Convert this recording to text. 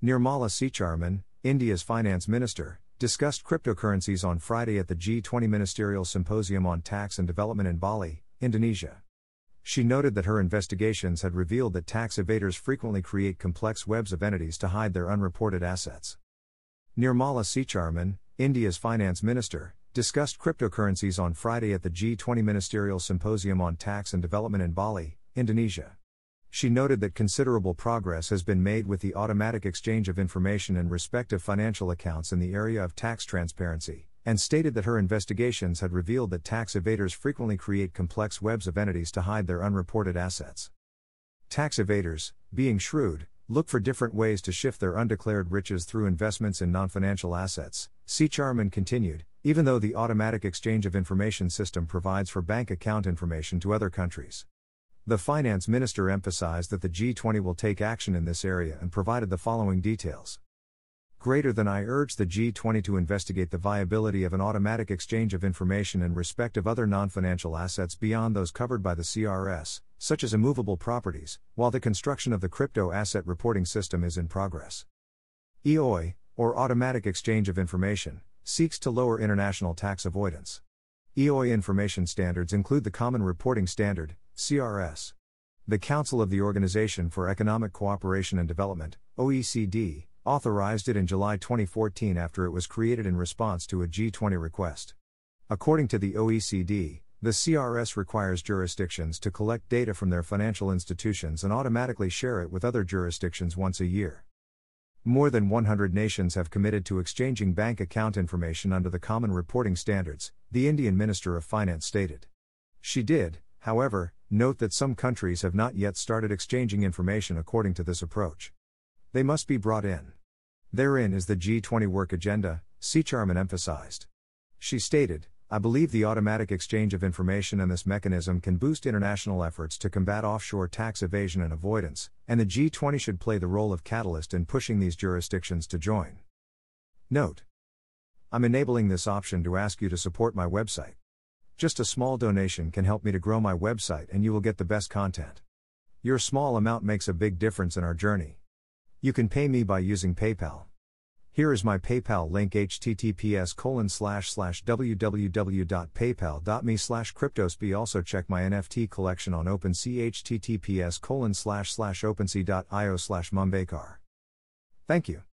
Nirmala Sitharaman, India's finance minister, discussed cryptocurrencies on Friday at the G20 Ministerial Symposium on Tax and Development in Bali, Indonesia. She noted that her investigations had revealed that tax evaders frequently create complex webs of entities to hide their unreported assets. Nirmala Sitharaman, India's finance minister, discussed cryptocurrencies on Friday at the G20 Ministerial Symposium on Tax and Development in Bali, Indonesia. She noted that considerable progress has been made with the automatic exchange of information in respect of financial accounts in the area of tax transparency, and stated that her investigations had revealed that tax evaders frequently create complex webs of entities to hide their unreported assets. Tax evaders, being shrewd, look for different ways to shift their undeclared riches through investments in non financial assets, Sitharaman continued, even though the automatic exchange of information system provides for bank account information to other countries. The finance minister emphasized that the G20 will take action in this area and provided the following details. Greater than I urge the G20 to investigate the viability of an automatic exchange of information in respect of other non financial assets beyond those covered by the CRS, such as immovable properties, while the construction of the crypto asset reporting system is in progress. EOI, or Automatic Exchange of Information, seeks to lower international tax avoidance. EOI information standards include the Common Reporting Standard, CRS. The Council of the Organization for Economic Cooperation and Development, OECD, authorized it in July 2014 after it was created in response to a G20 request. According to the OECD, the CRS requires jurisdictions to collect data from their financial institutions and automatically share it with other jurisdictions once a year. More than 100 nations have committed to exchanging bank account information under the Common Reporting Standards, the Indian Minister of Finance stated. She did, however, note that some countries have not yet started exchanging information according to this approach. They must be brought in. Therein is the G20 work agenda, Sitharaman emphasized. She stated, I believe the automatic exchange of information and this mechanism can boost international efforts to combat offshore tax evasion and avoidance, and the G20 should play the role of catalyst in pushing these jurisdictions to join. Note I'm enabling this option to ask you to support my website. Just a small donation can help me to grow my website and you will get the best content. Your small amount makes a big difference in our journey. You can pay me by using PayPal. Here is my PayPal link https colon slash slash www.paypal.me slash cryptosby also check my NFT collection on OpenSea https colon slash slash opensea.io slash mumbekar. Thank you.